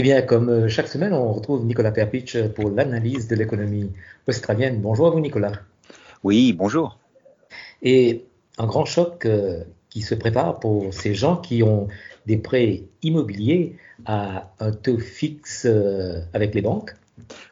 Eh bien, comme euh, chaque semaine, on retrouve Nicolas Perpich pour l'analyse de l'économie australienne. Bonjour à vous, Nicolas. Oui, bonjour. Et un grand choc euh, qui se prépare pour ces gens qui ont des prêts immobiliers à un taux fixe euh, avec les banques.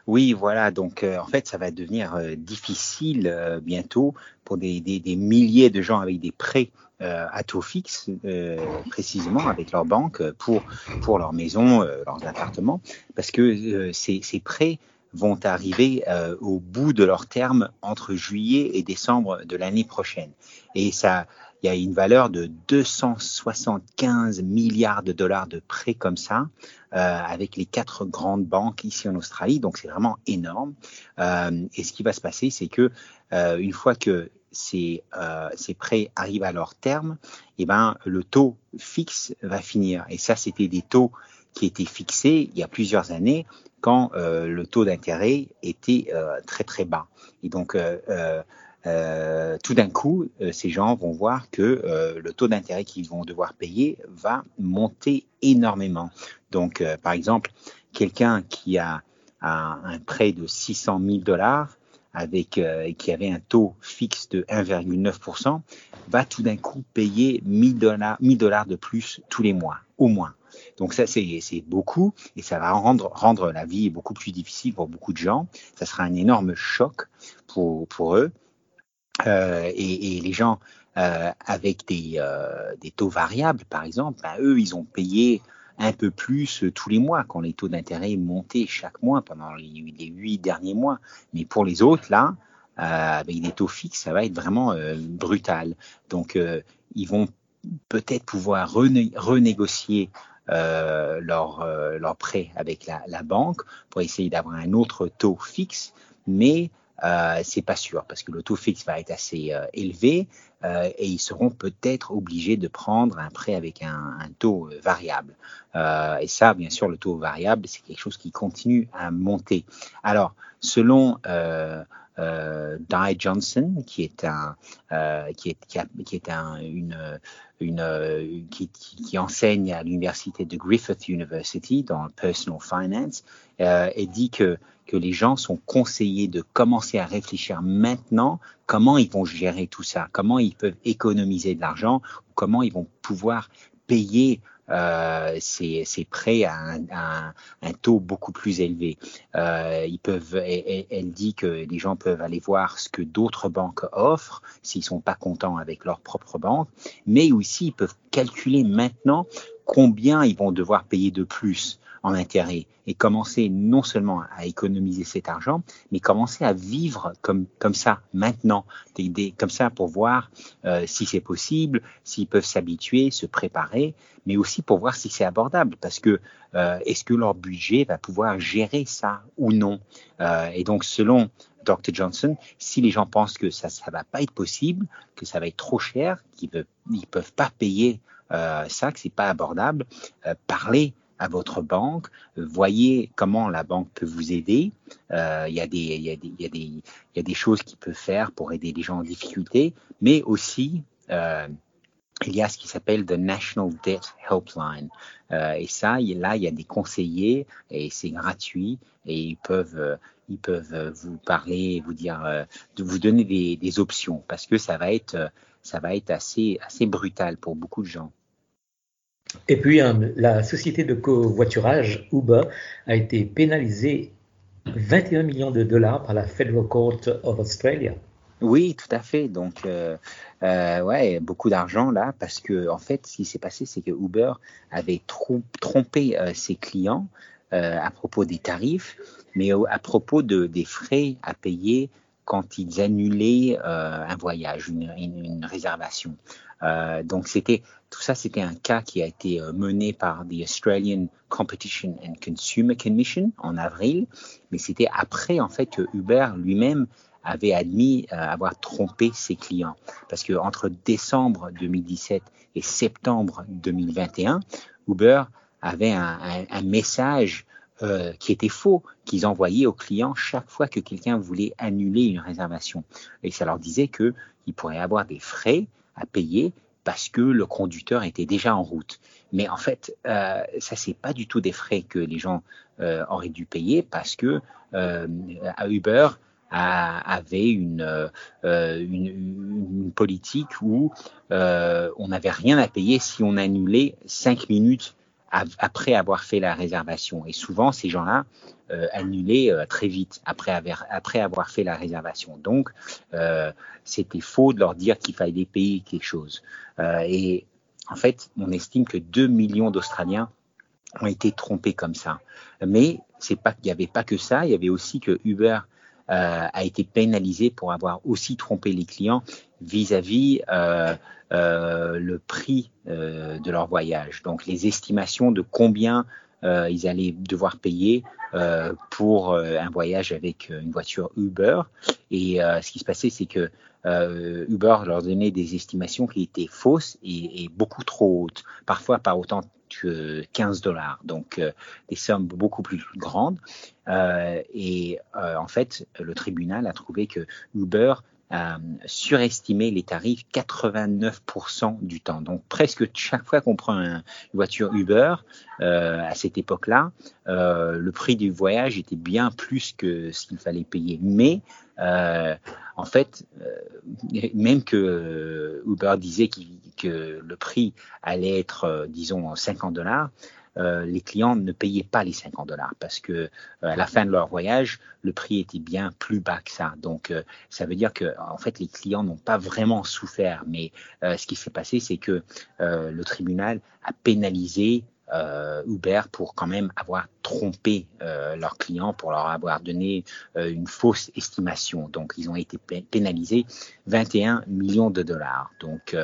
Oui, voilà. Donc, en fait, ça va devenir difficile bientôt pour des, milliers de gens avec des prêts euh, à taux fixe, euh, précisément avec leur banque pour pour leur maison, euh, leurs appartements, parce que ces, ces prêts vont arriver au bout de leur terme entre juillet et décembre de l'année prochaine. Et ça, il y a une valeur de 275 milliards de dollars de prêts comme ça, euh, avec les quatre grandes banques ici en Australie. Donc c'est vraiment énorme. Euh, et ce qui va se passer, c'est que euh, une fois que ces, euh, ces prêts arrivent à leur terme, eh ben, le taux fixe va finir. Et ça, c'était des taux qui étaient fixés il y a plusieurs années quand euh, le taux d'intérêt était euh, très très bas. Et donc, euh, tout d'un coup, ces gens vont voir que le taux d'intérêt qu'ils vont devoir payer va monter énormément. Donc, par exemple, quelqu'un qui a, a, un prêt de 600 000 dollars avec euh, qui avait un taux fixe de 1,9%, va tout d'un coup payer 1000 dollars, 1000 dollars de plus tous les mois, au moins. Donc ça, c'est beaucoup et ça va rendre, rendre la vie beaucoup plus difficile pour beaucoup de gens. Ça sera un énorme choc pour, pour eux. Euh, et, les gens euh, avec des, euh, des taux variables, par exemple, ben, eux, ils ont payé un peu plus tous les mois quand les taux d'intérêt montaient chaque mois pendant les, huit derniers mois. Mais pour les autres, là, avec des taux fixes, ça va être vraiment brutal. Donc, ils vont peut-être pouvoir renégocier leur, leur prêt avec la, la banque pour essayer d'avoir un autre taux fixe, mais euh, c'est pas sûr parce que le taux fixe va être assez euh, élevé euh, et ils seront peut-être obligés de prendre un prêt avec un, un taux euh, variable. Euh, et ça, bien sûr, le taux variable, c'est quelque chose qui continue à monter. Alors, selon euh, Di Johnson, qui est un, euh, qui est, une, qui, enseigne à l'université de Griffith University dans personal finance, euh, et dit que que les gens sont conseillés de commencer à réfléchir maintenant comment ils vont gérer tout ça, comment ils peuvent économiser de l'argent, comment ils vont pouvoir payer euh, ces, ces, prêts à un, à un, taux beaucoup plus élevé. Euh, ils peuvent, elle, elle, dit que les gens peuvent aller voir ce que d'autres banques offrent s'ils sont pas contents avec leur propre banque, mais aussi ils peuvent calculer maintenant combien ils vont devoir payer de plus en intérêt et commencer non seulement à économiser cet argent, mais commencer à vivre comme, comme ça maintenant, des, des, comme ça pour voir euh, si c'est possible, s'ils peuvent s'habituer, se préparer, mais aussi pour voir si c'est abordable, parce que euh, est-ce que leur budget va pouvoir gérer ça ou non? Euh, Et donc selon Dr Johnson, si les gens pensent que ça ça va pas être possible, que ça va être trop cher, qu'ils peuvent ils peuvent pas payer euh, ça, que c'est pas abordable, euh, parlez à votre banque, voyez comment la banque peut vous aider. Euh, il, y a des, y y y a des choses qu'il peut faire pour aider les gens en difficulté, mais aussi euh, il y a ce qui s'appelle the National Debt Helpline. Euh, et ça, là, il y a des conseillers et c'est gratuit et ils peuvent, euh, ils peuvent vous parler, vous dire, euh, vous donner des, des options parce que ça va être, ça va être assez, assez brutal pour beaucoup de gens. Et puis, hein, la société de covoiturage Uber a été pénalisée 21 millions de dollars par la Federal Court of Australia. Oui, tout à fait. Donc, euh, euh, ouais, beaucoup d'argent là, parce que en fait, ce qui s'est passé, c'est que Uber avait trompé euh, ses clients euh, à propos des tarifs, mais à propos de, des frais à payer quand ils annulaient euh, un voyage, une, réservation. Euh, donc c'était tout ça, c'était un cas qui a été euh, mené par the Australian Competition and Consumer Commission en avril, mais c'était après en fait que Uber lui-même avait admis avoir trompé ses clients. Parce que entre décembre 2017 et septembre 2021, Uber avait un message euh, qui était faux, qu'ils envoyaient aux clients chaque fois que quelqu'un voulait annuler une réservation. Et ça leur disait qu'ils pourraient avoir des frais à payer parce que le conducteur était déjà en route. Mais en fait, euh, ça c'est pas du tout des frais que les gens euh, auraient dû payer parce que euh, Uber avait une, une, une, politique où on n'avait rien à payer si on annulait cinq minutes après avoir fait la réservation. Et souvent, ces gens-là euh, annulaient euh, très vite après avoir, fait la réservation. Donc, euh, c'était faux de leur dire qu'il fallait payer quelque chose. Et en fait, on estime que 2 millions d'Australiens ont été trompés comme ça. Mais c'est pas qu'il n'y avait pas que ça, il y avait aussi que Uber a été pénalisé pour avoir aussi trompé les clients vis-à-vis euh, euh, le prix de leur voyage. Donc les estimations de combien ils allaient devoir payer pour un voyage avec une voiture Uber. Et ce qui se passait, c'est que Uber leur donnait des estimations qui étaient fausses et, et beaucoup trop hautes, parfois par autant 15 dollars, donc euh, des sommes beaucoup plus grandes. Euh, et euh, en fait, le tribunal a trouvé que Uber a surestimé les tarifs 89% du temps. Donc presque chaque fois qu'on prend une voiture Uber à cette époque-là, le prix du voyage était bien plus que ce qu'il fallait payer. Mais en fait, même que Uber disait que le prix allait être, euh, disons, 50 dollars, euh, les clients ne payaient pas les 50 dollars parce que euh, à la fin de leur voyage, le prix était bien plus bas que ça. Donc, ça veut dire que en fait, les clients n'ont pas vraiment souffert. Mais ce qui s'est passé, c'est que le tribunal a pénalisé euh, Uber pour quand même avoir trompé euh, leurs clients, pour leur avoir donné euh, une fausse estimation. Donc, ils ont été pénalisés 21 millions de dollars. Donc,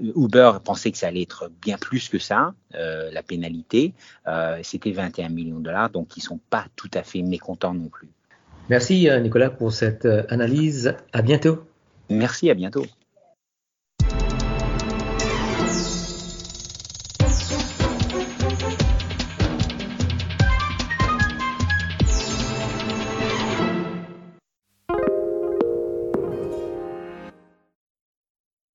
Uber pensait que ça allait être bien plus que ça, la pénalité. C'était 21 millions de dollars, donc ils sont pas tout à fait mécontents non plus. Merci Nicolas pour cette analyse. À bientôt. Merci, à bientôt.